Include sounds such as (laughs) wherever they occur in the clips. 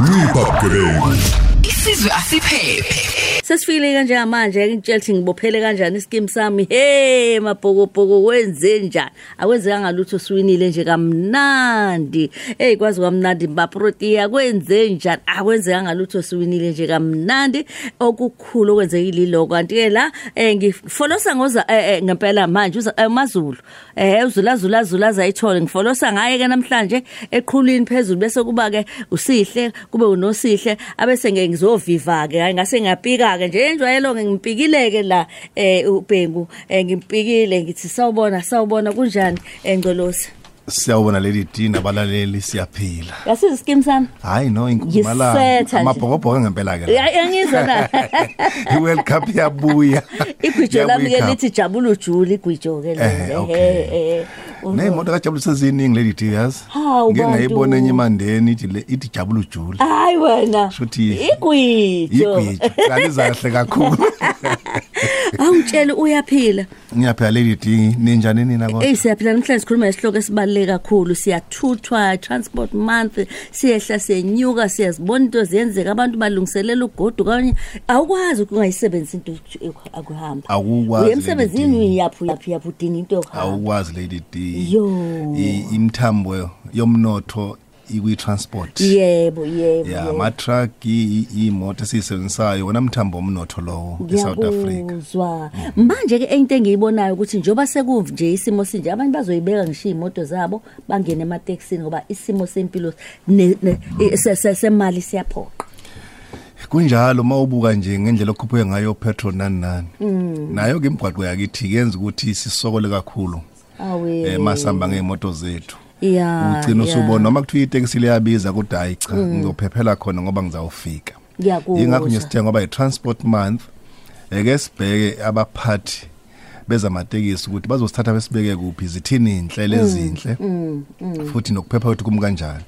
ncipha bugebengu isizwe asiphephe Sesifikile kanje manje ngitshela ukuthi ngibophele kanjani iskim sami. Hey mabhokobhoko wenze njani? Akwenzeka lutho siwinile nje kamnandi. Hey kwazi kwamnandi baprotia kwenze njani? Akwenzeka lutho siwinile nje kamnandi. Okukhulu okwenzekile lo kanti ke la eh ngifolosa ngoza eh, eh, ngempela manje uza eh, uzula zula zula zayithole ngifolosa ngaye ke namhlanje eqhulwini phezulu bese kuba ke usihle kube unosihle abese ngeke ngizoviva ke hayi ngase ngapika ke nje enjwayelo ngimpikileke la eh uBhengu. Eh ngimpikile ngithi sawubona sawubona kunjani engcolosi siyawubona leli dina abalaleli siyaphila. Yasiza skim sami? Hayi no Yisetha inkumalanga nje. amabhokobhoko ngempela ke Ya- yangizwa na? (laughs) I-world cup yabuya (laughs) igwijo lami ke Yabuya lithi jabula ujuli igwijo ke Eh, lelo okay. eh eh neyimoto kajabulisa ziningi leli di yazi? Hawu, ngike bantu. ngayibona enye imandeni ithi le- ithi jabula ujuli hayi wena. Shuthi- igwijo. Igwiji kaliza kahle kakhulu. (laughs) Awutshela uyaphila. Ngiyaphela leli di ninjani nina kodwa Ey siyaphila namhlanje sikhuluma ngesihloko esibaluleke kakhulu. Siyathuthwa transport month siyehla siyenyuka siyazibona into ziyenzeka abantu balungiselela ugodu kanye. Awukwazi ukungayisebenzisi into akuhamba Awukwazi uye emsebenzini leli uyaphi uyaphi uyaphi udinga into yokuhamba. Awukwazi leli di Yo. I- imthambo yomnotho ikwi-transport. Yebo yebo ya yebo. ama-truck i- i- imoto esiyisebenzisayo wona mthambo omnotho lowo e-south africa. Ngiyakuzwa. Manje ke into engiyibonayo ukuthi njoba sekunje isimo sinje abantu bazoyibeka ngisho iy'moto zabo bangene ematekisini ngoba isimo sempilo ne- ne- eh, se- se- semali siyaphoqa. Kunjalo uma ubuka nje ngendlela okhuphuke ngayo petrol nani nani. Mm. nayo ke imigwaqo yakithi yenza ukuthi sisokole kakhulu awe. eh masihamba ngeimoto zethu. Ya ugcina ya. usubona noma kuthiwa itekisi liyabiza kodwa hayi cha ngizophephela khona ngoba ngizawufika. Ngiyakuzwa ingakho nje sithe ngoba i-transport month. Eke sibheke abaphathi bezamatekisi ukuthi bazosithatha besibeke kuphi? Zithini inhlelo ezinhle? futhi nokuphepha kwethu kum kanjani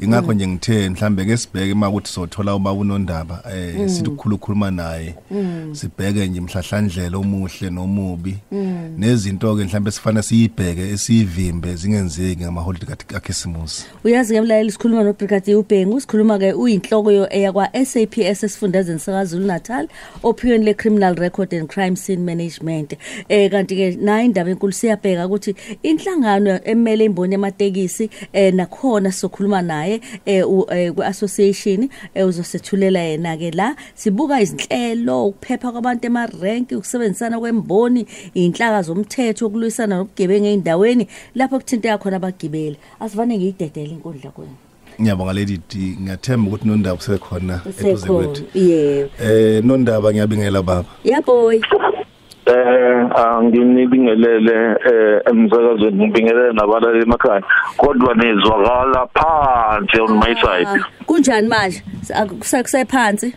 ingakho nje ngithe mhlambe ke sibheke uma ukuthi sothola uba unondaba eh sithi ukukhulu ukukhuluma naye sibheke nje mhlahlandlela omuhle nomubi. Nezinto ke mhlambe sifana siyibheke esiyivimbe zingenzeki ngamaholide kaKhisimusi. Uyazi ke mlaleli sikhuluma nobrigadier ubhengu sikhuluma ke uyinhloko yo- eyakwa SAPS esifundazweni sakaZulu Natal ophiyweni le-criminal record and crime scene management. Eh kanti ke nayo indaba enkulu siyabheka ukuthi inhlangano emele imboni yamatekisi eh nakhona sizokhuluma naye eh u- eh, ku-association eh, uzosethulela yena ke la. Sibuka izinhlelo ukuphepha kwabantu emarenki ukusebenzisana kwemboni inhlaka zomthetho ukulwisana nobugebengu ey'ndaweni lapho kuthinteka khona abagibeli. Asivane ngiyidedele inkundla kwena ngiyabonga lady D ngiyathemba ukuthi nondaba usekhona eduze Sekhona, kwethu. yebo eh nondaba ngiyabingela baba. Yaboy eh anginibingelele eh emsakazweni ngibingelele nabalali emakhaya. Kodwa nizwakala phansi on my side. Ah, kunjani manje kusephansi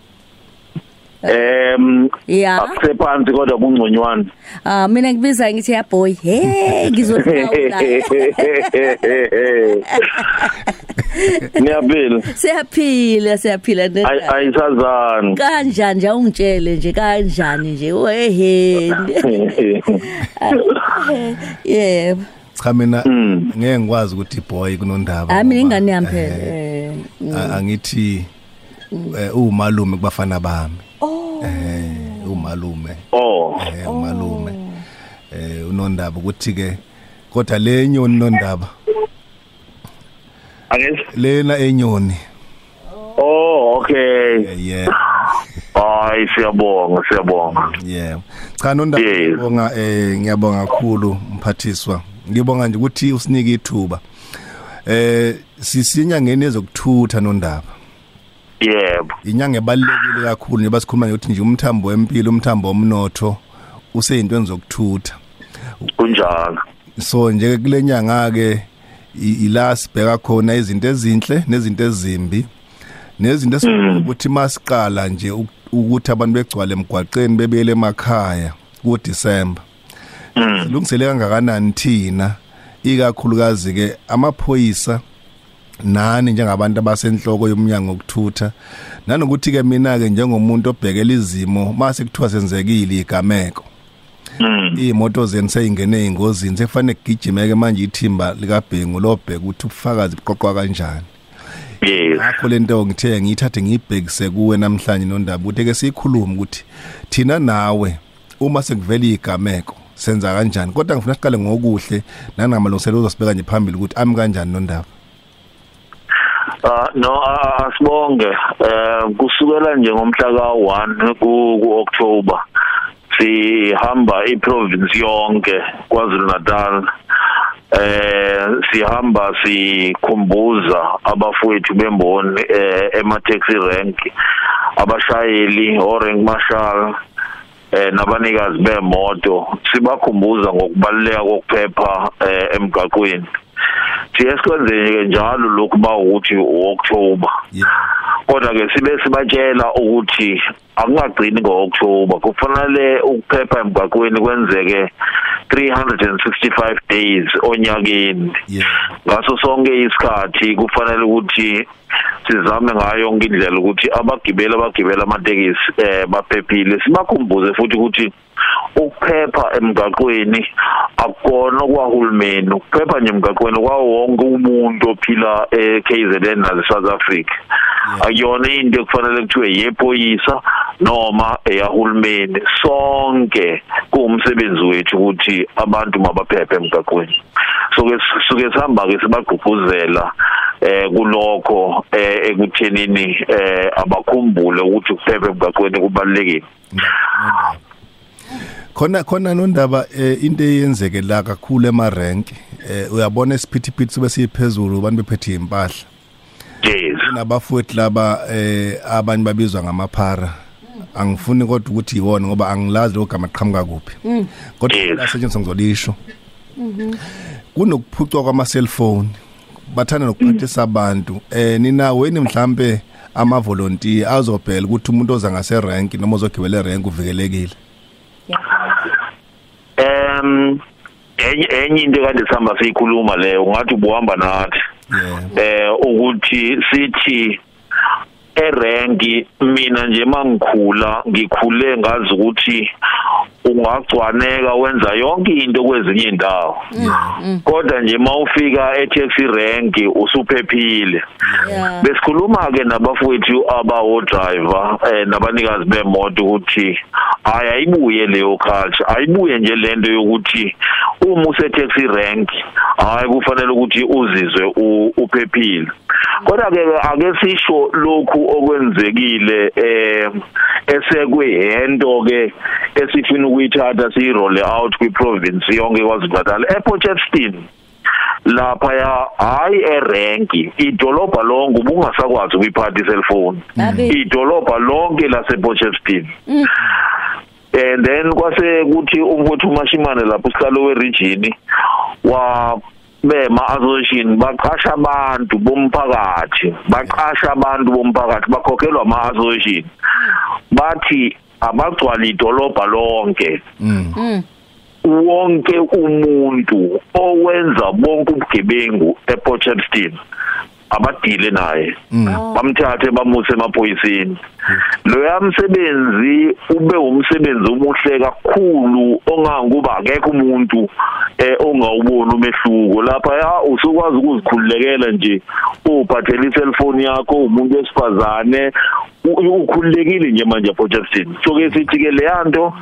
em ya. akusephansi kodwa kungconywana. Ah mina ngibiza ngithi yaboy hey ngizohlawula (laughs) niyaphila. Siyaphila siyaphila Ay- nendaba. ayisazani. Kanjani nje ungitshele nje kanjani nje? Wehe. (laughs) Yebo. Cha mina ngeke ngikwazi ukuthi boy kunondaba hayi mina ngoba, ingane yami eh, phela. Eh a- angithi eh, umalume kubafana bami. Eh umalume. Oh. Eh umalume. Eh unondaba ukuthi ke kodwa le nyoni nondaba angithi lena enyoni. Oh okay. Yeah hayi (laughs) siyabonga siyabonga. Yeah. Cha nondaba ngiyabonga eh ngiyabonga kakhulu mphathiswa. Ngibonga nje ukuthi usinike ithuba. Eh sisinyangeni ezokuthutha nondaba? Yebo. Inyanga ebalekile kakhulu njengoba sikhuluma ukuthi nje umthambo wempilo umthambo omnotho useyintweni zokuthutha kunjalo. So nje kule nyanga ke ila sibheka khona izinto ezinhle nezinto ezimbi. Nezinto esikuthi masiqala nje uk- ukuthi abantu begcwale emgwaqeni bebuyele emakhaya ku December silungisele kangakanani thina? Ikakhulukazi ke amaphoyisa nani njengabantu abasenhloko yomnyango wokuthutha? Nanokuthi ke mina ke njengomuntu obhekela izimo mase kuthiwa senzekile igameko. Imoto zeni seyingene engozini sekufanele kugijimeke manje ithimba likabhengu lobheka ukuthi ubufakazi buqoqwa kanjani. Yes. Akho lento ngithe ngiyithathe ngiyibhekise kuwe namhlanje nondaba ukuthi ke sikhuluma ukuthi thina nawe uma sekuvela igameko senza kanjani? Kodwa ngifuna siqale ngokuhle nanamalungiselelo uzosibeka nje phambili ukuthi ami kanjani nondaba? Ah no ah, asibonge eh kusukela nje ngomhla ka1 ku October sihamba iprovince yonke KwaZulu Natal eh sihamba sikhumbuza abafowethu bemboni eh ema taxi rank abashayeli o rank marshal eh nabanikazi bemoto. Sibakhumbuza ngokubaluleka kokuphepha eh, siye sikwenze njalo lokhu ba ukuthi uOctober. Kodwa ke sibe sibatshela ukuthi akungagcini ngoOctober. Kufanele ukuphepha emgaqweni kwenzeke 365 days onyakeni. Ngaso sonke isikhathi kufanele ukuthi sizame ngayo yonke indlela ukuthi abagibeli abagibela amatekisi eh baphephile. Sibakhumbuze futhi ukuthi ukuphepha emgaqweni akukona kwahulumeni ukuphepha nje emgaqweni kwawo wonke umuntu ophila eKZN nase South Africa. Akuyona into ekufanele kuthiwe yephoyisa noma eyahulumeni. Sonke kuumsebenzi wethu ukuthi abantu mabaphephe emgaqweni. So ke suke sihamba ke sibagqugquzela eh kulokho eh ekuthenini eh abakhumbule ukuthi ukuphepha emgaqweni kubalekile khona khona nondaba eh, into eyenzeke la kakhulu emarank eh, uyabona isiphithiphithi sibe siphezulu abantu bephethe impahla yes. Nabafowethu laba eh abanye babizwa ngamaphara angifuni kodwa ukuthi yiwona ngoba angilazi lo gama qhamuka kuphi. Kodwa Yes. asetshenziswa ngizolisho. Kunokuphucwa kwama cellphone bathanda nokuphathisa abantu. Eh nina weni mhlambe ama volunteer azobhela ukuthi umuntu oza ngase rank noma ozogibela rank uvikelekile. Em enye enye into kade sihamba siyikhuluma leyo ngathi ubuhamba nathi. Eh ukuthi sithi erenki mina nje mangikhula ngikhule ngazi ukuthi ungagcwaneka wenza yonke into kwezinye indawo yeah kodwa nje mawufika e-taxi rank usuphephile. Besikhuluma ke nabafowethu abawo driver eh nabanikazi bemoto ukuthi hayi ayibuye leyo culture ayibuye nje lento yokuthi uma use taxi rank hayi kufanele ukuthi uzizwe uphephile. Kodwa ke ake sisho lokhu okwenzekile eh esekwe yento ke esifuna ukuyithatha siyi roll out kwi province yonke kwaZulu Natal ePortchefstroom lapha ya hayi erenki idolobha lonke ubungasakwazi ukuyiphatha iselfoni Abe. idolobha lonke lasePortchefstroom and then kwase kuthi umfowethu uMashimane lapho usihlalo weregion wa bema association baqasha abantu bomphakathi baqasha abantu bomphakathi bakhokhelwa ama association bathi abagcwala idolobha lonke wonke umuntu owenza bonke ubugebengu ePortchefstroom abadile naye. Bamthathe bamuse emaphoyiseni. Loya msebenzi ube umsebenzi omuhle kakhulu ongangoba akekho umuntu eh ongawubona umehluko. Lapha ya usukwazi ukuzikhululekela nje uphathela iselfoni yakho umuntu wesifazane ukhululekile nje manje ePortchefstroom so ke sithi ke leyanto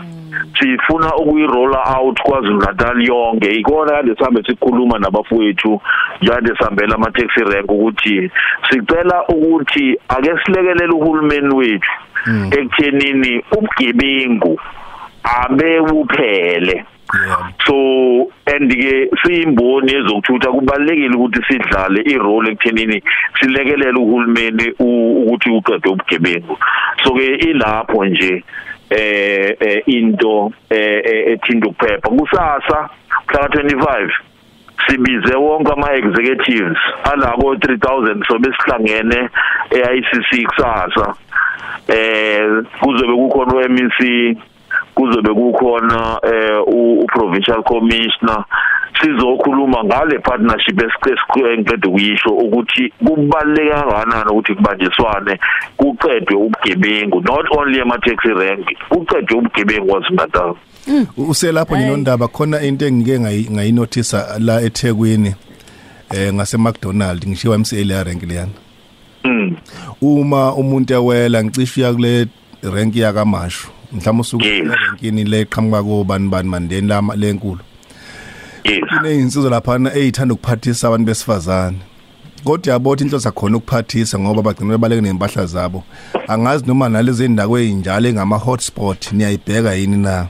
sifuna ukuyiroll out kwaZulu Natal yonke. Ikona kade sihambe sikhuluma nabafowethu njalo sihambela ama taxi rank ukuthi sicela ukuthi ake silekelele uhulumeni wethu ekuthenini ubugebengu abe buphele yeah. So and ke siyimboni ezokuthutha kubalekile ukuthi sidlale irole ekuthenini silekelele uhulumeni ukuthi uqede ubugebengu. So ke ilapho nje eh eh, into eh, eh, ethinta ukuphepha kusasa mhla 25 sibize wonke ama executives alako 3000 so besihlangene eICC kusasa. Eh kuzobe kukhona uMEC kuzobe kukhona eh u provincial commissioner. Sizokhuluma ngale partnership esiqede kuyisho ukuthi kubaluleke kangakanani ukuthi kubanjiswane kuqedwe ubugebengu not only ema taxi rank kuqedwe ubugebengu kwaZulu uselapho nje nondaba khona into engike ngayi- ngayinothisa la eThekwini eh ngase McDonald ngishiwa MCL rank leyana. Mm uma umuntu ewela ngicishe uya kule rank yakamashu. Mhlawumbe usuke Yes. rankini le qhamuka kobani bani mandeni lama lenkulu yes. Kunezinsizwa lapha ezithanda ukuphathisa abantu besifazane. Kodwa yabothi inhloso akhona ukuphathisa ngoba bagcina bebaleke nempahla zabo. Angazi noma nalezi ndawo ezinjalo engama hotspot niyayibheka yini na?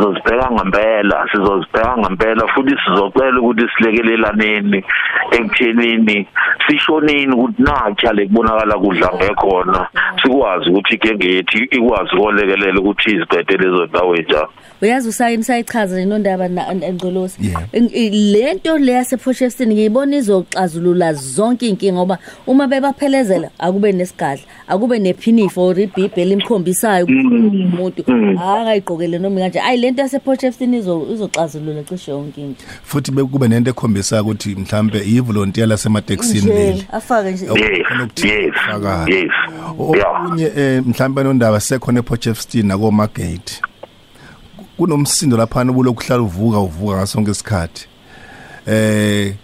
Sizozibheka ngempela sizozibheka ngempela futhi sizocela ukuthi silekelelane ekuthenini sishonini ukuthi nacha lekubonakala kudla ngekhona sikwazi ukuthi igenge yethu ikwazi kolekelela ukuthi izibhede lezo ndawo njalo uyazi usayini sayichaza nje nondaba engcolosi Yeah. lento le yase Potchefstroom ngiyibona izoxazulula zonke inkinga ngoba uma bebaphelezela akube nesigadla akube nephinifo or ibhibhe limkhombisayo umuntu akayiqokele noma kanje ayi lento yase Potchefstroom izo izoxazulula cishe yonke into. Futhi bekube nento ekhombisayo ukuthi mhlambe ivolunteer lasematekisini leli. afake nje. Yes yes okunye eh mhlambe nondaba sekhona ePotchefstroom nako Margate kunomsindo lapha obulokhu hlala uvuka uvuka ngasonke isikhathi. Eh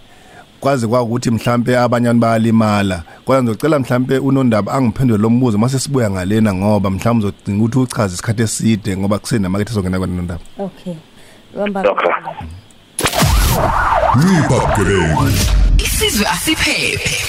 kwaze kwakuthi mhlambe abanye bayalimala. Kodwa ngizocela mhlambe unondaba angiphendule lo mbuzo mase sibuya ngalena ngoba mhlambe uzodinga ukuthi uchaze isikhathi eside ngoba kusena market ezongena kwena nondaba okay. Bamba okay. Ncipha bugebengu. Isizwe asiphephe.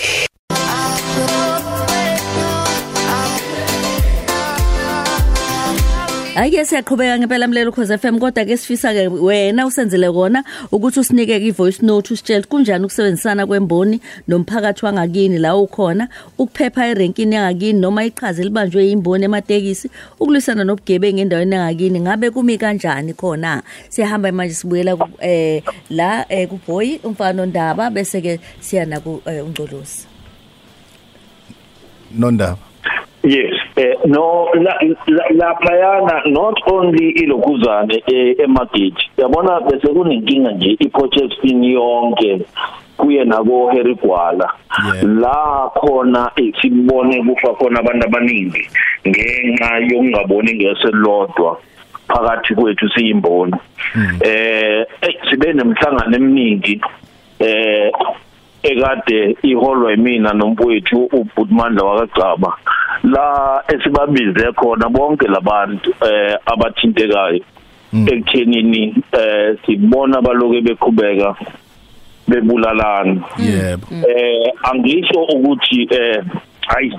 Ake siyaqhubeka ngempela mlelo ukhoze FM kodwa ke sifisa ke wena usenzele kona ukuthi usinike ke ivoice note usitshele kunjani ukusebenzisana kwemboni nomphakathi wangakini la ukhona ukuphepha erenkini yangakini noma iqhaza libanjwe imboni ematekisi ukulwisana nobugebengu endaweni yangakini ngabe kumi kanjani khona? Siyahamba manje sibuyela ku- eh la eh, kuboy umfana ondaba bese ke siya na ku eh, ungcolosi. Nondaba. Yes, eh, no la, la, laphayana not only ilokuzane eh, emagate. Yabona bese kunenkinga nje iPotchefstroom yonke kuye nako Harry Gwala. Yeah. La khona eh, sibone kufa khona abantu abaningi ngenxa yokungaboni ngeselodwa phakathi kwethu siyimboni. Eh eh, sibe nemhlangano eminingi eh ekade iholwa yimina nomfowethu uBhutmandla wakagcaba. La esibabize khona bonke labantu eh abathintekayo ekuthenini eh sibona baloke beqhubeka bebulalana. Yebo. Eh angisho ukuthi eh hayi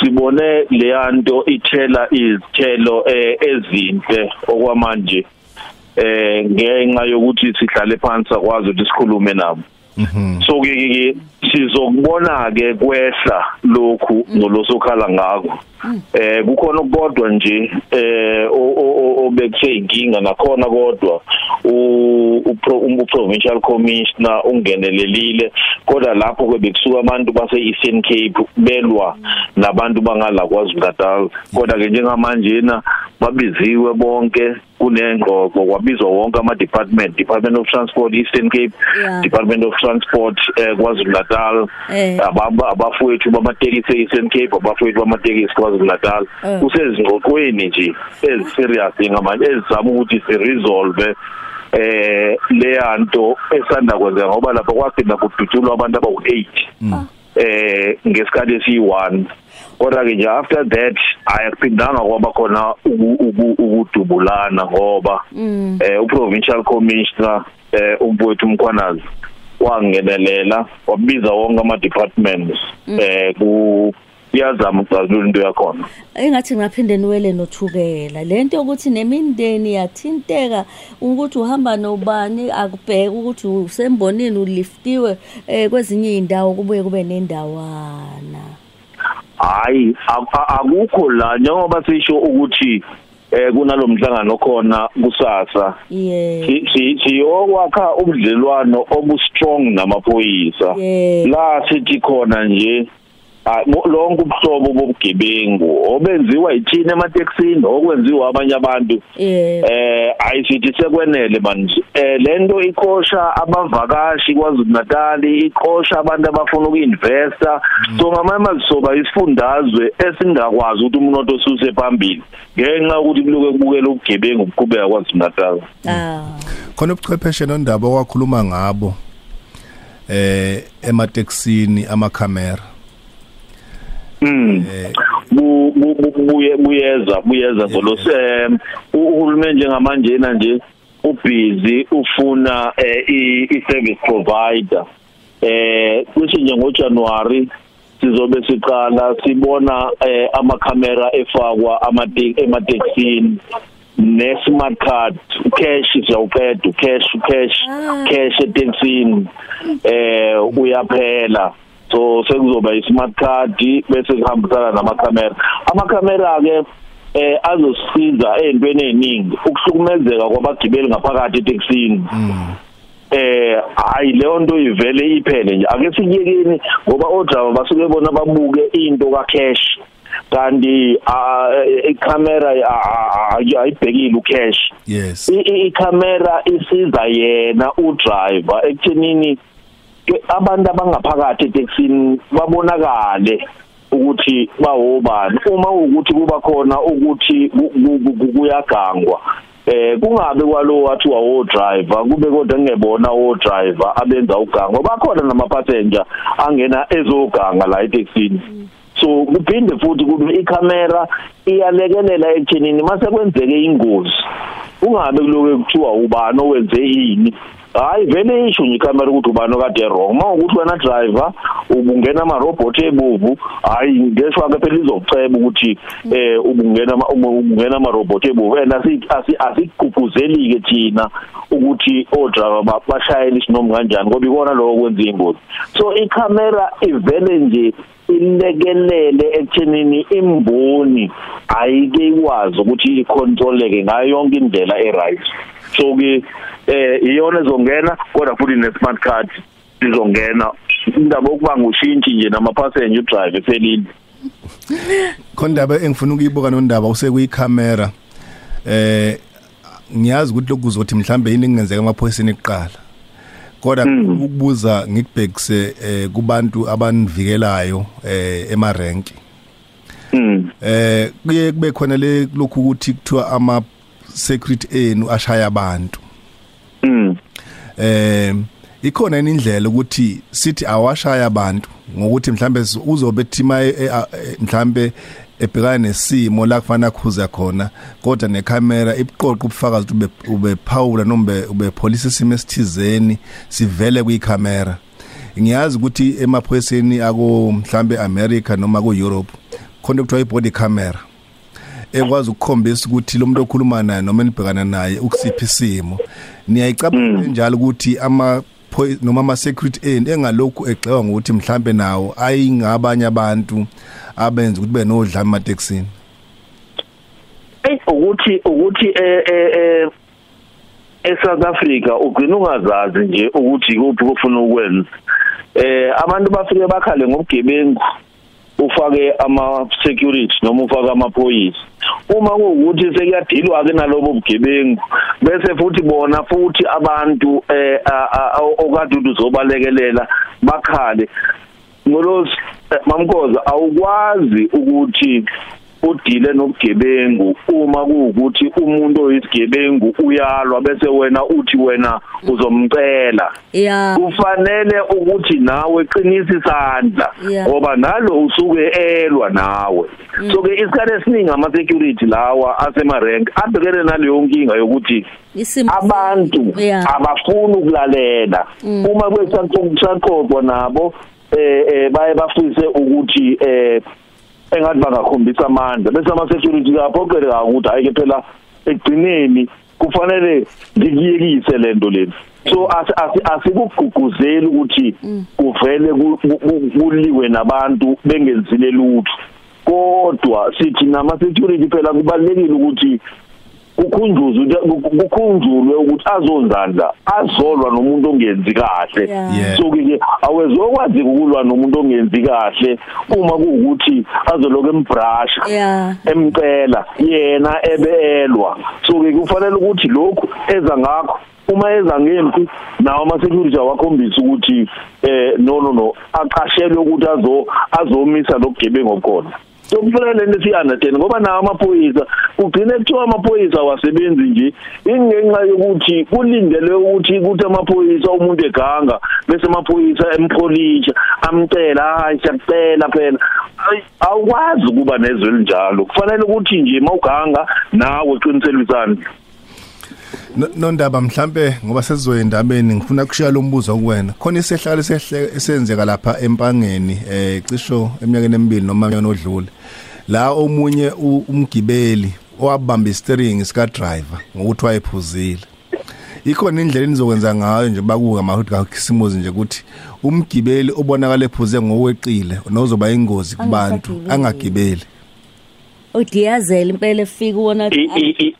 sibone leyanto ithela izithelo eh, ezinhle okwamanje eh ngenxa yokuthi sihlale phansi akwazi ukuthi sikhulume nabo. So ke sizokubona ke kwehla lokhu nolosokhala ngako. Eh kukhona kodwa nje eh o- o- o- obekhe inkinga nakhona kodwa u u- pro- um- provincial commissioner ungenelelile kodwa lapho ke bekusuka abantu base Eastern Cape belwa nabantu bangala kwaZulu Natal kodwa ke njengamanje na babiziwe bonke kunengqoqo kwabizwa wonke ama department Department of Transport Eastern Cape Yeah. Department of Transport eh, KwaZulu Natal Eh. ababa abafowethu bamatekisi eStern Cape abafowethu bamatekisi KwaZulu Natal Eh. kusezingqoqweni nje ezi serious ngamanje ezizama ukuthi si resolve eh leyanto esanda kwenzeka ngoba lapha kwagcina kudutshulwa abantu abawu8 eh ngesikhathi esi1 kodwa ke nje after that ayakuphindanga kwaba khona uku- uku- ukudubulana ngoba eh uprovincial commissioner eh umpwethu umkhwanazi wangenelela wabiza wonke ama departments eh ku iyazama ukuxazulula into yakhona. Engathi ngaphinde niwele nothukela. Lento ukuthi nemindeni yathinteka ukuthi uhamba nobani akubheka ukuthi usembonini uliftiwe eh kwezinye indawo kubuye kube nendawana. Hayi akukho la. Njengoba sisho ukuthi eh kunalomhlangano khona kusasa siyokwakha ubudlelwano obustrong namaphoyisa. La sithi khona nje lonke ubuhlobo bobugebengu obenziwa yithini emateksini okwenziwa abanye abantu. Eh ayisithi sekwenele manje. Eh lento ikosha abavakashi kwaZulu Natal ikosha abantu abafuna ukuinvesta. So ngamama zisoba isifundazwe esingakwazi ukuthi umuntu osuse phambili ngenxa ukuthi kuloke kubukela ubugebengu ukuqhubeka kwaZulu Natal ah. Khona ubuchwepheshe nondaba owakhuluma ngabo eh emateksini amakhamera Mm. Bu- bu- bu- buye buyeza buyeza ngolosem uhulumeni njengamanje na nje ubusy ufuna eh, i i service provider. Eh kusho nje ngoJanuary sizobe siqala sibona eh, ama camera efakwa amate emateksini ne smart card cash siyawuqeda cash cash cash eteksini eh uyaphela. So sekuzoba i smart card bese kuhambisana nama camera ama camera ke eh azosiza ezintweni eziningi ukuhlukumezeka kwabagibeli ngaphakathi eteksini. Eh hayi leyo nto ivele iphele nje. Ake sikuyekeni ngoba odrama basuke bona babuke into ka cash kanti icamera ayibhekile ucash. Yes. Icamera isiza yena udriver. Ekuthenini ke abantu abangaphakathi eteksini babonakale ukuthi bawobani uma ukuthi kuba khona ukuthi ku- ku- ku- kuyagangwa eh kungabe kwalo wathi wawo driver kube kodwa ngebona wo driver abenza ugango bakhona nama passenger angena ezoganga la eTaxini so kuphinde futhi kube icamera iyalekelela ekuthenini mase kwenzeke ingozi ungabe kuloke kuthiwa ubani owenze yini hayi vele isho nje icamera ukuthi ubani okade wrong mawukuthi wena driver ubungena ama robot ebuvu hayi ngesho ke phela izokuceba ukuthi eh ubungena ama- ubungena ama robot ebuvu and asi asigqugquzeli ke thina ukuthi o driver ba- bashayele isinoma kanjani ngoba ikona lokho kwenza ingozi so icamera ivele nje ilekelele ekuthenini imboni ayike ikwazi ukuthi icontroleke ngayo yonke indlela eright. So ke eh iyona ezongena kodwa futhi ne smart card izongena. Indaba okuba ngushintshi nje nama passenger drive eselini khondaba engifuna ukuyibuka nondaba usekuyicamera eh ngiyazi ukuthi lokhu kuzothi mhlambe yini engenzeka emaphoyiseni ekuqala. Kodwa ukubuza ngikubhekise eh kubantu abanivikelayo eh emarenki mm eh kuye kube khona le lokhu ukuthi kuthiwa ama security enu ashaya abantu. Mm. Eh ikhona indlela ukuthi sithi awashaya abantu ngokuthi mhlambe uzobe thima mhlambe ebhekana nesimo la kufanele akhuza khona kodwa necamera ibuqoqa ubufakazi ube ubephawula noma ube- ubepolice isimo esithizeni sivele kwicamera ngiyazi ukuthi emaphoyiseni ako mhlambe America noma ku Europe khona kuthiwa ibody camera. Ekwazi ukukhombisa ukuthi lo muntu okhuluma naye noma enibhekana naye ukusiphi isimo. Niyayicabanga njalo ukuthi ama noma ama security end engalokhu egxewa ngokuthi mhlambe nawo ayingabanye abantu abenza ukuthi benodla emateksini eh ukuthi ukuthi eh eh eh eSouth Africa ugcina ungazazi nje ukuthi kuphi kufuna ukwenza. Eh abantu bafike bakhale ngobugebengu. Ufake ama security noma ufake amaphoyisa. Uma kuwukuthi sekuyadilwa ke nalobo bugebengu bese futhi bona futhi abantu eh a- a- okade uzobalekelela bakhale. Ngolosi eh, mamkoza awukwazi ukuthi udile nobugebengu. Uma kuwukuthi umuntu oyisigebengu uyalwa bese wena uthi wena uzomcela. Kufanele ukuthi nawe qinisa isandla ngoba nalo usuke elwa nawe. So ke isikhathi esiningi ama security lawa asema rank abhekene naleyo nkinga yokuthi abantu abafuni ukulalela. Uma kwesaqoqwa nabo eh eh baye bafise ukuthi eh engathi bangakhombisa amandla. Bese ama security kaphoqeleka ukuthi ayike phela egcineni kufanele ngikiyekise lento leni so asi- asi- asikuguguzeli ukuthi kuvele ku- ku- ku- kuliwe nabantu bengenzile lutho. Kodwa sithi nama security phela kubalekile ukuthi kukhunjuzwe kukhunjulwe ukuthi azondlandla azolwa nomuntu ongenzi kahle. So ke awezokwazi ukulwa nomuntu ongenzi kahle uma kuwukuthi azoloke embrasha ya emcela yena ebelwa. So ke kufanele ukuthi lokhu eza ngakho uma eza ngempi nawo ama security awakhombisa ukuthi eh no no no aqashelwe ukuthi azo azomisa lokugebengu khona so kufanele lento siyandatheni ngoba nawo amaphoyisa ugcine kuthiwa amaphoyisa awasebenzi nje. Ingenxa yokuthi kulindelwe ukuthi ukuthi amaphoyisa umuntu eganga bese amaphoyisa empholisha amcela hayi siyakucela phela. Ayi, awukwazi ukuba nezwe elinjalo. Kufanele ukuthi nje mawuganga nawe qiniselisana No- nondaba mhlambe ngoba sesizoya endabeni ngifuna kushiya lo mbuzo kuwena. Khona isehlakalo esenzeka lapha empangeni eh cisho eminyakeni emibili noma eminyakeni odlule. La omunye umgibeli owabamba i-steering sika driver ngokuthi wayephuzile. Ikhona indlela enizokwenza ngayo nje bakuka mahuthi kakhisimuzi nje ukuthi umgibeli obonakala ephuze ngokweqile nozoba ingozi kubantu Angagibeli. udiyazela impela efika i-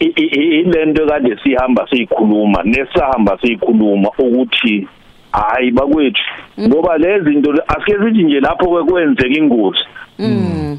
ilento kade sihamba siyikhuluma nesahamba siyikhuluma ukuthi hayi bakwethu ngoba lezi zinto asike sithi nje lapho ke kwenzeka ingozi. Be-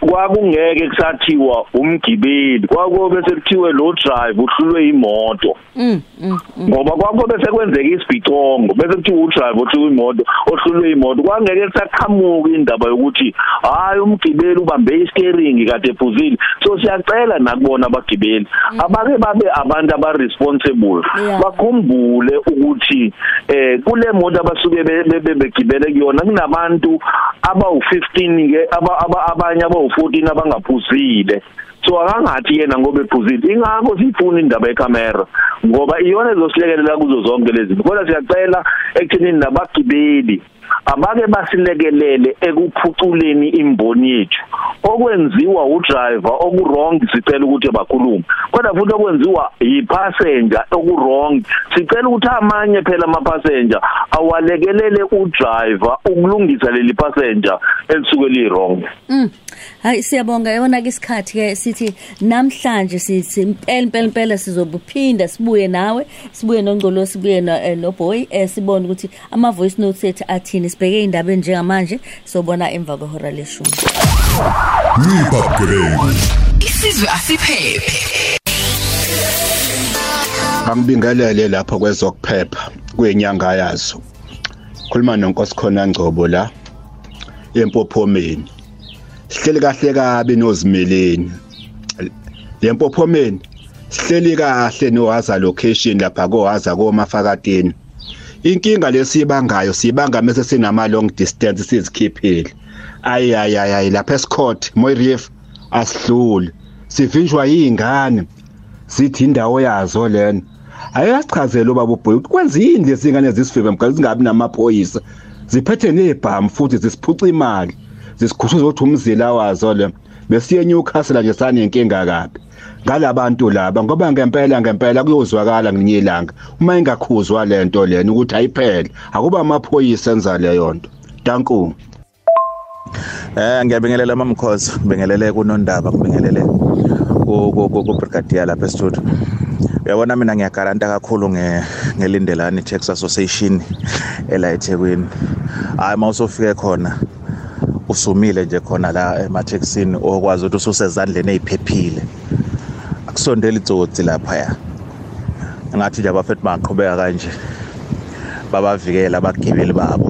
kwakungeke kusathiwa umgibeli kwakobe sekuthiwe lo drive uhlulwe imoto. Mm, mm, ngoba kwakobe sekwenzeka isibhicongo bese kuthiwa udrive ohlulwe imoto ohlulwe imoto. Kwangeke kusaqhamuka indaba yokuthi hayi umgibeli ubambe isteering kade ephuzile. So siyacela nakubona abagibeli abake babe abantu abaresponsible. Yeah. bakhumbule ukuthi eh kule moto abasuke be- be- be- begibele kuyona kunabantu abawu15 ke aba- aba- abanye abawu14 abangaphuzile so akangathi yena ngoba ephuzile. Ingakho sifuna indaba yecamera ngoba iyona ezosilekelela kuzo zonke lezi. Zinto kodwa siyacela ekuthenini nabagibeli abake basilekelele ekuphuculeni imboni yethu okwenziwa udriver okurong sicela ukuthi bakhulume. Kodwa futhi okwenziwa yipassenger okurong sicela ukuthi amanye phela amapassenger awalekelele udriver ukulungisa leli passenger elisuke li wrong mm. hayi siyabonga. Yona ke isikhathi ke sithi namhlanje sithi impela impela impela sizobuphinda sibuye nawe sibuye nongcolo sibuye no eh, noboy eh, sibone ukuthi ama voice notes ethu athini sibheke indaba njengamanje sobona emva kwehora leshumi. Isizwe asiphephe. Angibingelele lapha kwezokuphepha kwenyanga yazo. Khuluma nonkosikhona Ngcobo la empophomeni. Sihleli kahle kabi nozimeleni. Lempophomeni sihleli kahle nowaza location lapha kowaza komafakateni. Inkinga lesibangayo sibanga mase sinama long distance sizikhiphile. Ayiyayi lapha eScott Moyrief asidluli. Sivinjwa yingane. sithi indawo yazo lena ayasichazela ubaba ubhoyi ukuthi kwenza yini lezi ngane zisifike mgaqo zingabi namaphoyisa ziphethe nebhamu futhi zisiphuca imali zisikhuthuza ukuthi umzila wazo le besiye Newcastle nje sanenkinga kabi ngalabantu laba ngoba ngempela ngempela kuyozwakala ngelinye ilanga uma ingakhuzwa lento lena ukuthi ayiphele akuba amaphoyisa enza leyo nto danku Eh ngiyabingelela mamkhosi ngibingelele kunondaba ngibingelele ku ku- ku ku- brigadier lapha estudio. Uyabona mina ngiyagaranta kakhulu nge ngelindelani Tax Association ela eThekwini. Hayi mawusofike khona usumile nje khona la emathexini okwazi ukuthi ususezandleni eziphephile. Akusondeli itsotsi lapha ya. Ngathi nje abafethu baqhubeka kanje. babavikela abagibeli babo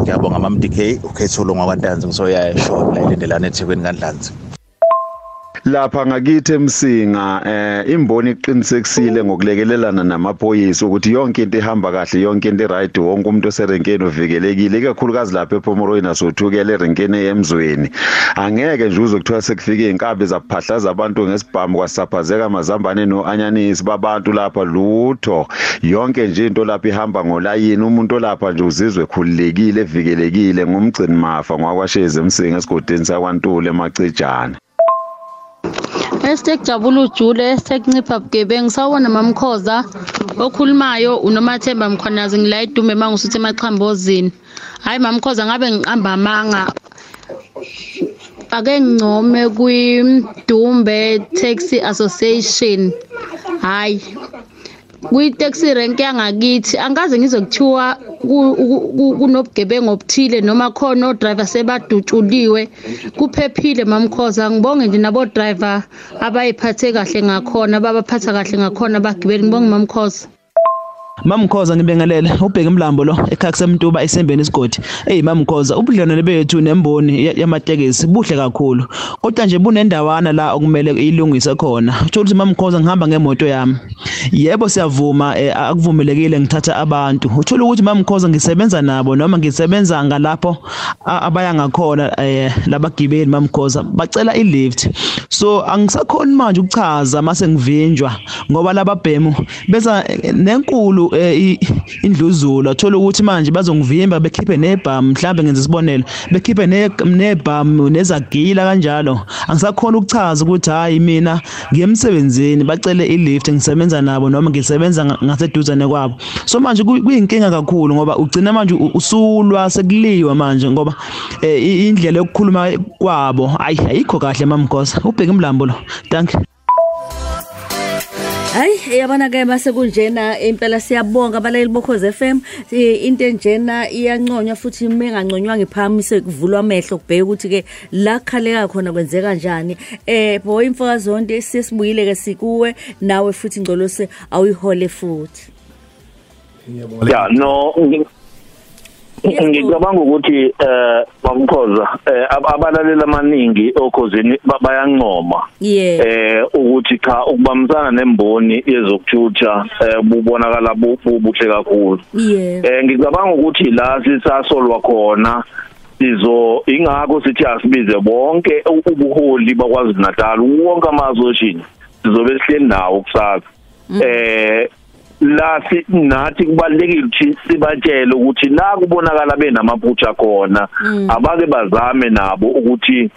ngiyabonga mam DK ukhethulo ngakwantanzi ngisoya eshop la ilindelana eThekwini kaNdlanzi lapha ngakithi emsinga eh imboni iqinisekisile ngokulekelelana namaphoyisa ukuthi yonke into ihamba kahle yonke into iright wonke umuntu oserenkeni uvikelekile. Ikakhulukazi lapha ePomoroyi nasothukela erenkeni emzweni. Angeke nje uzokuthiwa sekufika inkabi zaphahlaza abantu ngesibhamu kwasaphazeka amazambane noanyanisi babantu lapha lutho. Yonke nje into lapha ihamba ngolayini umuntu olapha nje uzizwe khululekile evikelekile ngumgcini mafa ngwakwasheze emsinga esigodini sakwantule emacijana Hashtag Jabulu Jule hashtag Ncipha Bugebengu sawubona mamkhoza okhulumayo unomathemba mkhwanazi. Ngila idume mangusuthi emaxhambozini. Hayi mamkhoza ngabe ngiqamba amanga. Ake ngicome kwimdumbe taxi association. Hayi. Kwi-taxi rank yangakithi. Angaze ngizokuthiwa ku- ku- ku- kunobugebengu obuthile noma khona odriver sebadutshuliwe. Kuphephile mamkhoza ngibonge nje nabo-driver abayiphathe kahle ngakhona babaphatha kahle ngakhona abagibeli. Ngibonge mamkhoza Mamkhoza ngibingelele ubheke imlambo lo ekhaya kusemntuba esembeni isigodi. Hey Mamkhoza ubudlelwane bethu nemboni ya- yamatekisi buhle kakhulu. Kodwa nje bunendawana la okumele ilungise khona. Uthola ukuthi Mamkhoza ngihamba ngemoto yami. Yebo siyavuma eh, akuvumelekile ngithatha abantu. Uthola ukuthi Mamkhoza ngisebenza nabo noma ngisebenza ngalapho a- abaya ngakhona eh labagibeli Mamkhoza bacela ilift. So angisakhoni manje ukuchaza mase ngivinjwa ngoba lababhemu beza eh, nenkulu eh, i- indluzula. Uthola ukuthi manje bazongivimba bekhiphe nebhamu mhlambe ngenza isibonelo bekhiphe ne- nebhamu nezagila kanjalo. Angisakhona ukuchaza ukuthi hayi mina ngiyemsebenzini bacele ilift ngisebenza nabo noma ngisebenza nga- ngaseduzane kwabo. So manje kuyi- kuyinkinga kakhulu ngoba ugcina manje u- usulwa sekuliwa manje ngoba eh, i- indlela yokukhuluma kwabo ayi ayikho kahle mamgosa ubheke imlambo lo. Thank you. Hayi yabona ke mase kunjena impela siyabonga abalaleli bokhoze FM Eh, into enjena iyanconywa futhi menganconywa ngiphamise kuvulwa amehlo kubheka ukuthi ke la khaleka khona kwenzeka kanjani eh boy imfakazonke sesibuyile ke sikuwe nawe futhi ingcolose awuyihole futhi. Ya no ngi- ngicabanga ukuthi eh bamkhoza eh ab- abalalela amaningi okhozini ba- bayancoma. Yeah eh ukuthi cha ukubambisana nemboni yezokuthutha eh bubonakala bu- bu- buhle kakhulu eh ngicabanga ukuthi la sisasolwa khona sizo ingakho sithi asibize bonke ubuholi bakwazi Natal wonke amazwe sizobe sihleli nawo kusasa. Eh la nathi kubalekile ukuthi sibatshele ukuthi la kubonakala benamaphutha khona abake bazame nabo ukuthi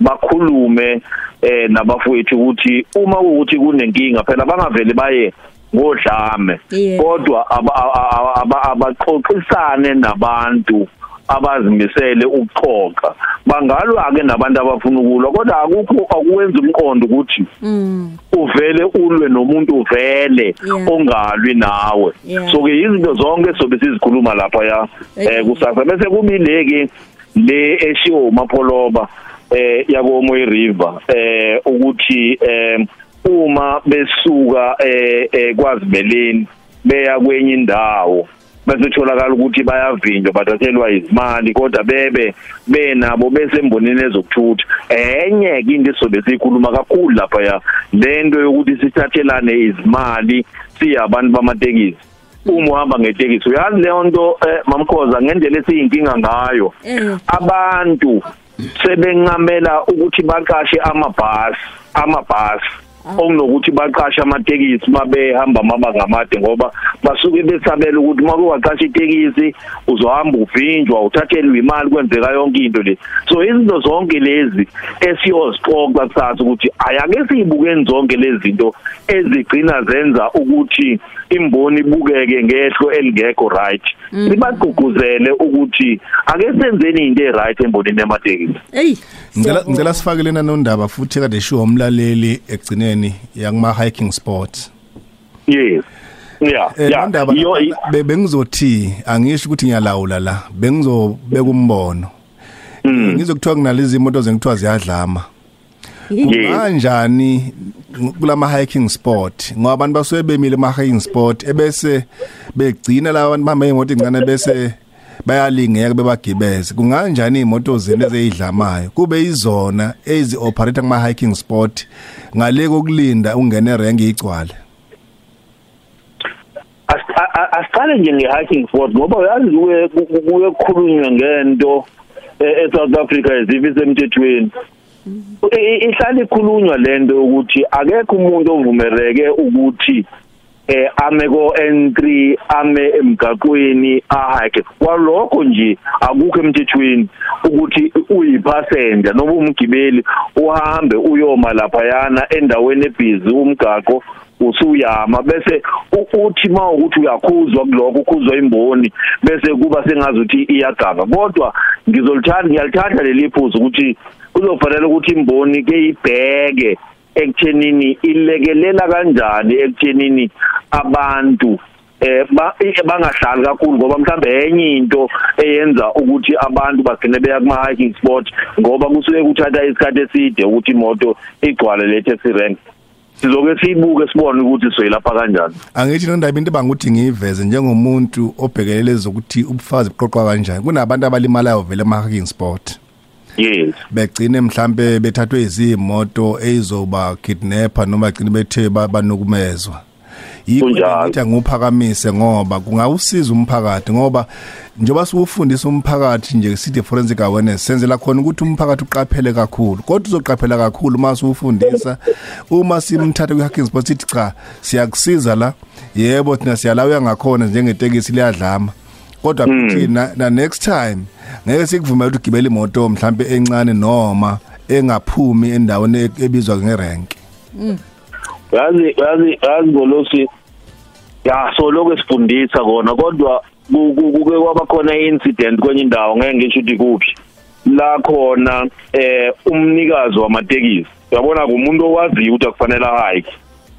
bakhulume eh nabafowethu ukuthi uma ukuthi kunenkinga phela bangavele baye ngodlame kodwa aba- aba- aba- abaxoxisane nabantu abazimisele ukuxoxa. Bangalwa ke nabantu abafuna ukulwa kodwa akukho akuwenza umqondo ukuthi mm. uvele ulwe nomuntu uvele ongalwi nawe. So ke izinto zonke sobe sizikhuluma lapha ya eh kusasa. Bese kubileke le eshiwo umapholoba eh yakomo river eh ukuthi eh uma besuka eh eh, kwazimeleni beya kwenye indawo bese tholakala ukuthi bayavinjwa bathathelwa izimali kodwa bebe benabo besembonini ezokuthutha enye ke into esobe sikhuluma kakhulu lapha ya lento yokuthi sithathelane izimali siyabantu bamatekisi. Uma uhamba ngetekisi uyazi leyo nto eh, mamkhoza ngendlela esiyinkinga ngayo. Eh abantu sebenqamela ukuthi baqashe amabhasi amabhasi. Okunokuthi baqashe amatekisi mabehamba amabanga amade ngoba basuke besabela ukuthi uma kuwaqasha itekisi uzohamba uvinjwa uthathelwe imali kwenzeka yonke into le. So izinto zonke lezi esiyozixoxa kusasa ukuthi ayake siyibukeni zonke lezi zinto ezigcina zenza ukuthi imboni ibukeke ngehlo elingekho right. Sibagqugquzele ukuthi ake senzeni into e-right embonini yamatekisi. Hey ngicela ngicela sifake lena nondaba futhi kade sho umlaleli egcineni yakuma hiking sports yes. Yeah Eh, yeah. ndaba Yo- i- be- bengizothi angisho ukuthi ngiyalawula la bengizobeka umbono. Mm. ngizokuthiwa kunalezi imoto zengithiwa ziyadlama. Yes. Kanjani kulama hiking sport ngoba abantu basuke bemile ema hiking sport ebese begcina laba bantu bahamba imoto incane bese bayalingeka bebagibeze. Kunganjani imoto zenu ezeyidlamayo kube izona ezi operate kuma hiking sport ngale kokulinda ungene rank igcwale? As- a- a- asiqale nje nge-hiking sport ngoba uyazi kuye kuye kukhulunywe ngento e- e-South Africa ezivi semthethweni I- i- ihlala ikhulunywa lento ukuthi akekho umuntu ovumeleke ukuthi eh ame ko N3 ame emgaqweni ahike. Kwalokho nje akukho emthethweni ukuthi uyipassenger noma umgibeli uhambe uyoma lapha yana endaweni ebhizi umgaqo usuyama. Bese u- uthi mawukuthi uyakhuzwa kuloko ukhuzwa imboni bese kuba sengazuthi iyagaba kodwa ngizolithanda ngiyalithanda leli phuzu ukuthi kuzofanele ukuthi imboni ke ibheke ekuthenini ilekelela kanjani ekuthenini abantu eh eh, bangahlali kakhulu ngoba mhlambe enye into eyenza ukuthi abantu bagcine beya kuma hiking sport ngoba kusuke kuthatha isikhathi eside ukuthi imoto igcwale le taxi rank sizoke siyibuke sibone ukuthi soyilapha kanjani. Angithi nondaba into banguthi ngiyiveze njengomuntu obhekelele zokuthi ubufazi buqoqwa kanjani. Kunabantu abalimalayo vele ema-hacking sport yes. Begcine mhlambe bethathwe izimoto ezizoba kidnapper noma bagcine bethe ba- banokumezwa. Ngithi angiwuphakamise ngoba kungawusiza umphakathi ngoba njengoba siwufundisa umphakathi nje sithi forensic awareness senzela khona ukuthi umphakathi uqaphele kakhulu. Kodwa uzoqaphela kakhulu uma siwufundisa. Uma simthatha kwi-hacking sport sithi cha siyakusiza la. Yebo thina siyalawuya ngakhona njengetekisi liyadlama. Kodwa futhi na, na next time ngeke sikuvumele ukuthi ugibele imoto mhlambe encane noma engaphumi endaweni e- ebizwa ngerank. Yazi yazi yazi ngolosi ya so lokho sifundisa kona kodwa ku- ku- kuke kwaba khona incident kwenye indawo ngeke ngisho ukuthi kuphi la khona eh umnikazi wamatekisi uyabona kumuntu owaziyo ukuthi akufanele hike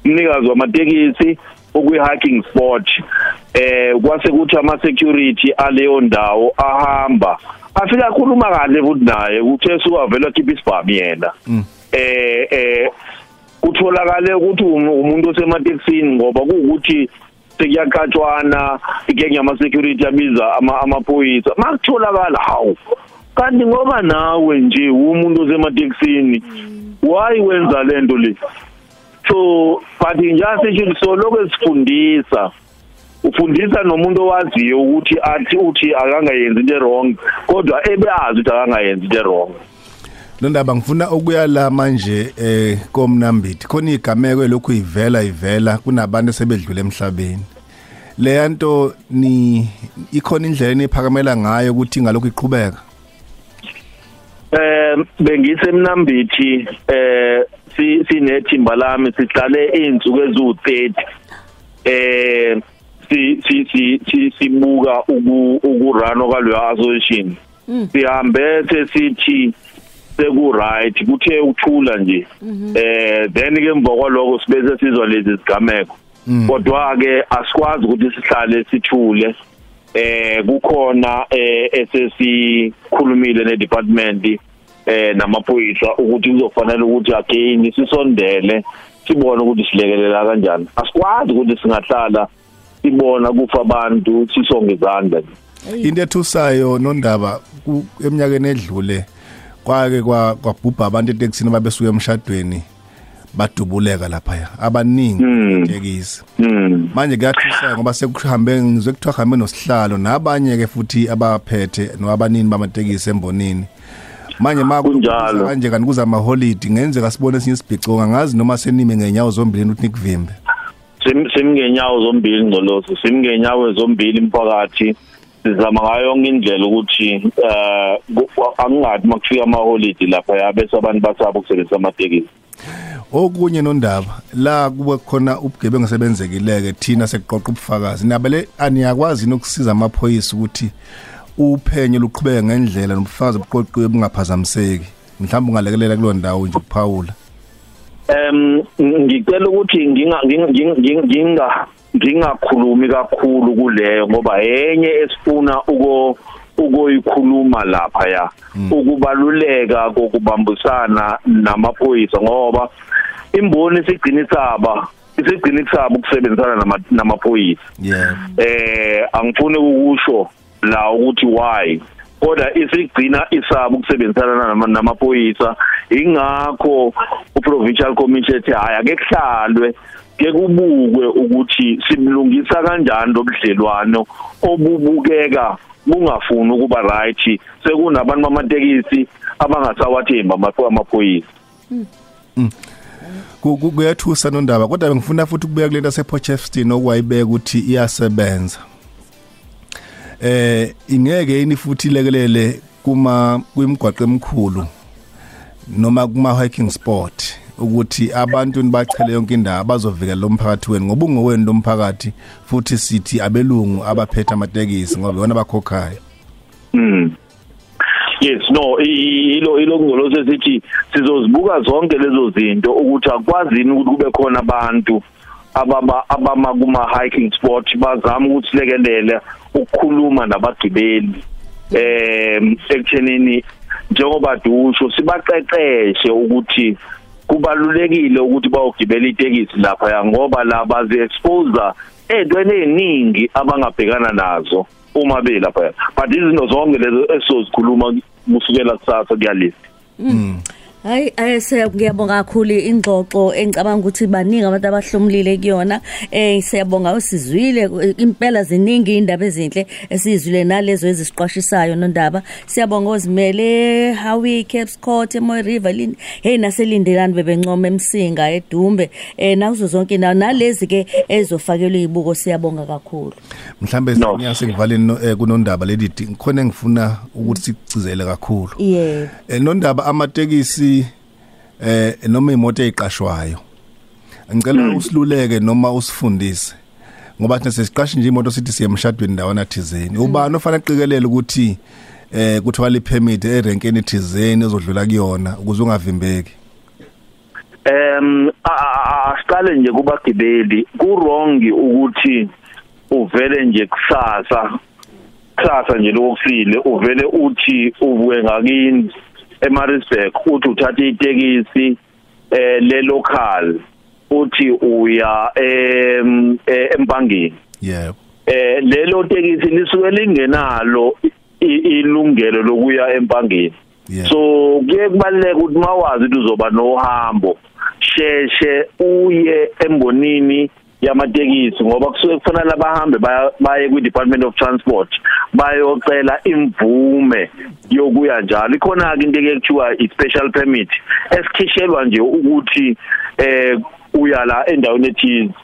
umnikazi wamatekisi okwi hiking sport eh kwase kuthi ama security aleyo ndawo ahamba. Afika khuluma kahle futhi naye uthe suwavela khipha isibhamu yena. Eh eh kutholakale ukuthi um- umuntu osematekisini ngoba kuwukuthi sekuyaqatshwana igenge yama security abiza ama amaphoyisa. Makutholakala hawu kanti ngoba nawe nje umuntu osematekisini why wenza lento le? So but njase so lokho esifundisa ufundisa nomuntu owaziyo ukuthi athi uthi akangayenzi into wrong kodwa ebeazi ukuthi akangayenzi into wrong Londaba ngifuna ukuya la manje eh komnambithi. Khona igameko lokhu ivela ivela kunabantu sebedlule emhlabeni. Le yanto ni ikhona indlela eniphakamela ngayo ukuthi ngalokho iqhubeka? Eh bengisemnambithi eh sinethimba lami sihlale izinsuku ezu30 eh si si si si sibuka uku ukurun kwaleyo association. Sihambe sesithi seku right kuthe ukuthula nje. Eh then ke emva kwaloko sibese sizwa lezi zigameko. Kodwa ke asikwazi ukuthi sihlale sithule. Eh kukhona eh esesikhulumile ne department eh namaphoyisa ukuthi kuzofanele ukuthi again sisondele sibone ukuthi silekelela kanjani. Asikwazi ukuthi singahlala sibona kufa abantu sisonge izandla. Into ethusayo nondaba eminyakeni edlule kwake kwa- kwabhubha abantu etekisini babesuka emshadweni badubuleka lapha abaningi tekisi mm manje kuyathusa ngoba sekuhambe ngizwe kuthiwa hambe nosihlalo nabanye ke futhi abaphethe noabanini bamatekisi embonini. Manje ma Kunjalo. kanje kanti kuza ama holiday ngenzeka sibone esinye isibhico ngazi noma senime ngenyawo zombili ukuthi nikuvimbe Sim simngenyawo zombili ngcolosi simngenyawo zombili imphakathi sizama ngayo yonke indlela ukuthi eh akungathi makufika ama holiday lapha yabe abantu basaba ukusebenzisa amatekisi. Okunye nondaba la kube khona ubugebengu sebenzekileke thina sekuqoqa ubufakazi. Nabele aniyakwazi nokusiza amaphoyisa ukuthi uphenyo luqhubeke ngendlela nobufakazi obuqoqiwe bungaphazamiseki mhlawumbe ungalekelela kulo ndawo nje ukuphawula. Em ngicela ukuthi nginga nginga- nginga nginga ngingakhulumi kakhulu kuleyo ngoba yenye esifuna uko ukoyikhuluma lapha ya ukubaluleka kokubambisana namaphoyisa ngoba imboni isigcina isaba isigcina isaba ukusebenzisana nama- namaphoyisa. Yeah. Eh angifuni ukusho la ukuthi why? Kodwa isigcina isaba ukusebenzisana nama- namaphoyisa. Ingakho uprovincial commission ethi hayi ake kuhlalwe ke kubukwe ukuthi simlungisa kanjani lobudlelwano obubukeka bungafuni ukuba right sekunabantu bamatekisi abangasawathemba amaphoyisa. Ku- kuyathusa nondaba kodwa bengifuna futhi ukubuya kulento yasePotchefstroom okwayibeka ukuthi iyasebenza. Eh ingeke yini futhi ilekelele kuma kwimigwaqo emikhulu noma kuma hiking sport ukuthi abantu nibachele yonke indawo bazovikela lo mphakathi wenu ngoba ungowenu lo mphakathi futhi sithi abelungu abaphethe amatekisi ngoba yona abakhokhayo Mm. Yes no ilo ilo ngolose sithi sizozibuka zonke lezo zinto ukuthi akwazini ukuthi kube khona abantu ababa abama kuma hiking sport bazama ukuthi silekelele ukukhuluma nabagibeli eh ekuthenini njengoba dusho sibaqeqeshe ukuthi kubalulekile ukuthi bayogibela itekisi lapha ngoba la bazi expose ezintweni eziningi abangabhekana nazo uma belapha but izinto zonke lezo esizozikhuluma kusukela kusasa kuyalist Mm. Hayi ayese ngiyabonga kakhulu ingxoxo engicabanga ukuthi baningi abantu abahlomulile kuyona. Eh siyabonga usizwile impela ziningi indaba ezinhle esizwile nalezo ezisiqwashisayo nondaba. Siyabonga ozimele Hawi Cape Court Moy River lini hey naselindelani bebencoma emsinga edumbe. Eh nazo zonke na nalezi ke ezofakelwa izibuko siyabonga kakhulu. Mhlambe singiyase ngivaleni eh, kunondaba leli khona engifuna ukuthi sicizele kakhulu. Yeah Eh, nondaba amatekisi eh noma imoto eziqashwayo ngicela usiluleke noma usifundise ngoba thina sesiqasha nje imoto sithi siye emshadweni ndawana thizeni. Ubani ofanele qikelele ukuthi eh kuthiwa li permit erenkeni thizeni ezodlula kuyona ukuze ungavimbeki? Em asiqale nje kubagibeli. Ku wrong ukuthi uvele nje kusasa kusasa nje lokusile uvele uthi uvuke ngakini. eMaritzburg uthi uthatha itekisi eh le local uthi uya em eh, empangeni yebo. Eh lelo tekisi lisuke lingenalo ilungelo lokuya empangeni so kuye kubaleka ukuthi mawazi ukuthi uzoba nohambo sheshe uye embonini yamatekisi ngoba kusuke kufanele abahambe baye kwi Department of Transport bayocela imvume yokuya njalo. Ikhona ke into ekuthiwa i special permit esikhishelwa nje ukuthi eh uya la endaweni ethize.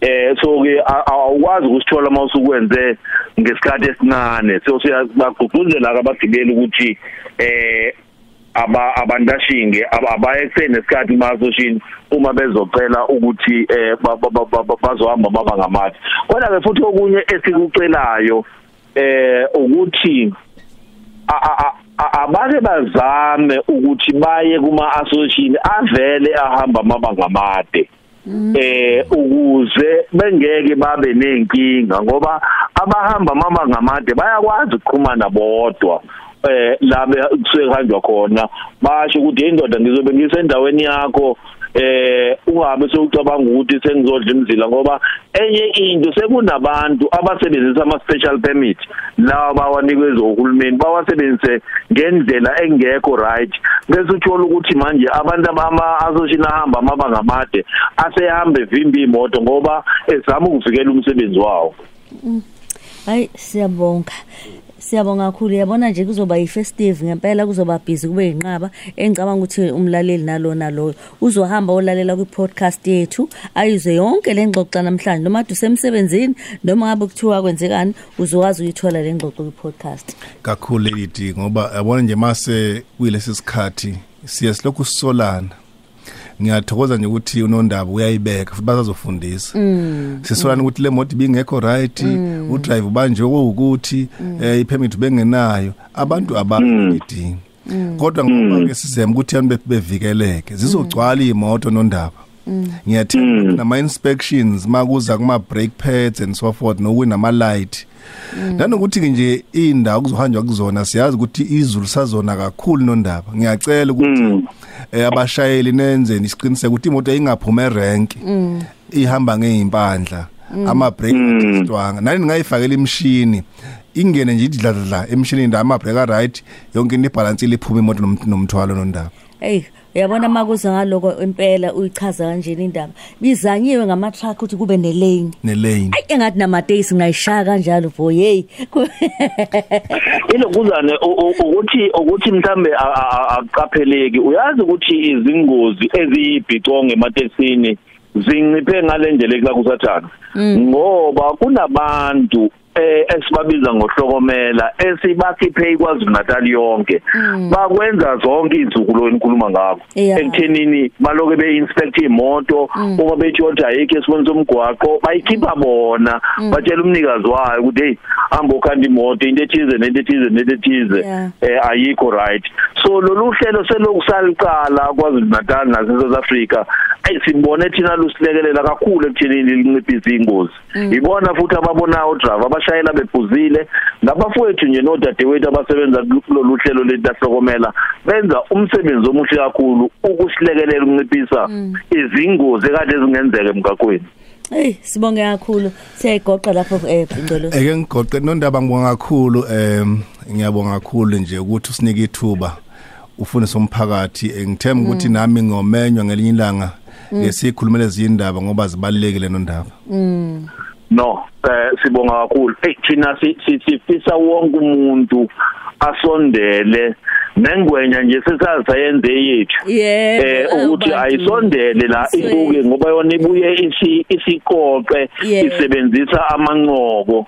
Eh so ke a- a- awukwazi ukusithola mawusukwenze ngesikhathi esincane. So siyabagqugquzela abagibeli ukuthi eh aba abandashinge aba- abaye kusene nesikhathi masoshini uma bezocela ukuthi eh ba- ba- ba- ba- bazohamba baba ngamathi kodwa ke futhi okunye esikucelayo eh ukuthi abake bazame ukuthi baye kuma association avele ahamba amabanga amade eh ukuze bengeke babe nenkinga ngoba abahamba amabanga amade bayakwazi ukuqhumana bodwa. Eh la kusuke kuhanjwa khona. Basho ukuthi indoda ngizobe ngisendaweni yakho eh ungabe sewucabanga ukuthi sengizodla imzila ngoba enye into sekunabantu abasebenzisa ama special permit. Lawa bawanikezwe uhulumeni bawasebenzise ngendlela engekho right. Bese uthola ukuthi manje abantu abama association ahamba amabanga amade asehamba evimba imoto ngoba ezama ukuvikela umsebenzi wawo. Hayi siyabonga. Siyabonga kakhulu yabona nje kuzoba yi-festive ngempela kuzoba busy kube yinqaba engicabanga ukuthi umlaleli nalona loyo uzohamba olalela kwi-podcast yethu ayizwe yonke le ngxoxo namhlanje. Noma kade usemsebenzini noma ngabe kuthiwa kwenzekani uzokwazi uyithola le ngxoxo kwi-podcast. Kakhulu lady ngoba yabona nje mase kuyilesi sikhathi siye silokhu sisolana. Ngiyathokoza nje ukuthi unondaba uyayibeka futhi bazazofundisa. Sisolana ukuthi le moto ibingekho right udrive banje ukuthi eh ipermit bengenayo. Abantu abangidingi kodwa ngoba ke sizema ukuthi yani bevikeleke. Zizogcwala imoto nondaba. Ngiyathemba nama inspections makuza kuma brake pads and so forth nokunama light nanokuthi ke nje indawo kuzohanjwa kuzona siyazi ukuthi izulu sazona kakhulu nondaba. Ngiyacela ukuthi eh, abashayeli nenze isiqiniseko ukuthi imoto ingaphuma erank ihamba ngeimpandla ama brake atestwanga nani ningayifakela imshini ingene nje idladla emshinini nda ama brake right yonke into ibalance liphuma imoto nom- nomthwalo nondaba. Hey uyabona makuza ngaloko impela uyichaza kanjeni indaba. Bizanyiwe ngama truck ukuthi kube ne lane nelane. Ayi engathi namateksi ngayishaya kanjalo boy hey. Ilokuzane ukuthi ukuthi mhlambe a- a- a- akuqapheleki uyazi ukuthi izingozi eziyibhicongo emateksini zinciphe ngalendlela ekusakusathana ngoba kunabantu eh esibabiza ngohlokomela esibakhiphe ikwaZulu Natal yonke. Bakwenza zonke izinsuku lo enkhuluma ngakho. Yeah. ekuthenini baloke beinspect imoto uma betshontsha ayikho esiboni somgwaqo bayikhipha bona batshela umnikazi wayo ukuthi hey hamba ukhanda imoto into ethize nento ethize nento ethize. Yeah. eh ayikho right. So lolu hlelo selokusaliqala kwaZulu Natal nase South Africa ayi sibone thina lusilekelela kakhulu ekuthenini linciphisa ingozi. Ibona futhi ababonayo driver abashayela bephuzile ngabafowethu nje nodadewethu abasebenza kulolu hlelo letahlokomela benza umsebenzi omuhle kakhulu ukusilekelela ukunciphisa izingozi ekade zingenzeka emgaqweni. Hey sibonge kakhulu. Siyayigoqa lapho eh Ngcolo eke ngigoqe nondaba ngibonga kakhulu em ngiyabonga kakhulu nje ukuthi usinike ithuba ufundise umphakathi. Eh, ngithemba ukuthi nami ngomenywa ngelinye ilanga. Ngesikhulumele izindaba ngoba zibalekile nondaba no eh sibonga kakhulu. Hey thina si- si- sifisa wonke umuntu asondele. Nengwenya nje sesazayenze yethu. Eh ukuthi ayisondele la ibuke ngoba yona ibuye isi isiqoqe isebenzisa amanqoko.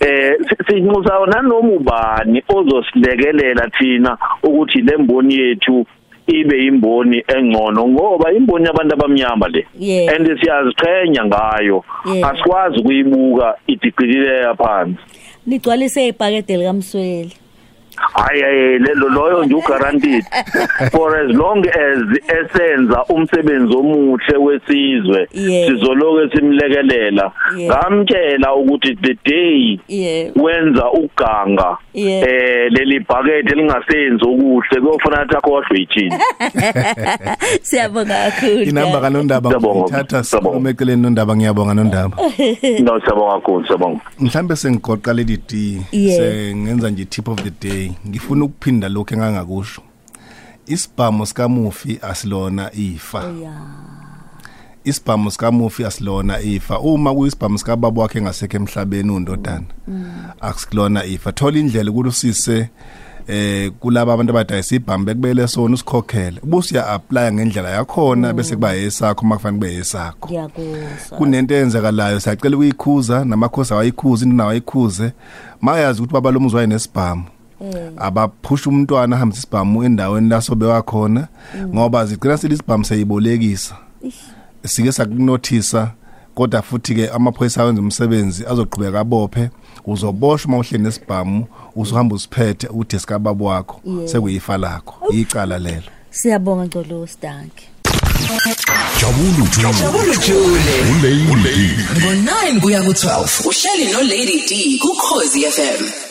Eh si- sinxusa nanoma ubani ozosilekelela thina ukuthi lemboni yethu ibe imboni engcono ngoba imboni yabantu abamnyama le Yeah. and siyaziqhenya ngayo Yeah. asikwazi ukuyibuka idiqilile phansi nigcwalise ibhakede likamsweli hayi hayi lelo loyo nje uguaranteed for as long as esenza umsebenzi omuhle wesizwe Yeah. sizoloke simlekelela Yeah. ngamtshela ukuthi the day yeah wenza uganga Yeah. eh leli bhakede lingasenzi okuhle kuyofuna ukuthi akhohlwe yithini (laughs) siyabonga kakhulu inamba kanondaba Siyabonga. ngithatha Siyabonga. sikhulume eceleni nondaba ngiyabonga nondaba no siyabonga kakhulu siyabonga mhlambe sengigoqa leli D Yeah. sengenza nje tip of the day ngifuna ukuphinda lokho engangakusho. Isibhamu sikamufi asilona ifa. Isibhamu sikamufi asilona ifa. Uma kuyisibhamu sikababa wakhe ngasekho emhlabeni undodana akusilona ifa. Thola indlela ukuthi usise eh kulabo abantu abadayisa ibhamu bekubele sona usikhokhele. Ubusiya apply ngendlela yakhona bese kuba yesakho makufanele kube yesakho. Kunento eyenzakalayo. Siyacela ukuyikhuza namakhosi awayikhuza into nawo ayikhuze. Mayazi ukuthi baba lomuzi wayenesibhamu abaphusha umntwana ahambisa isibhamu endaweni la sobe wakhona ngoba zigcina selisibhamu seyibolekisa sike sakunothisa kodwa futhi ke amaphoyisa awenza umsebenzi azoqhubeka abophe uzoboshwa uma uhleli nesibhamu usuhamba usiphethe uthi sikababa wakho Yeah. sekuyifa lakho icala lelo siyabonga Ngcolo Stanki Jabulu Jule. Jabulu Jule. Ulady. Ngo9 kuya ku12 uhleli no Lady D ku Khosi FM.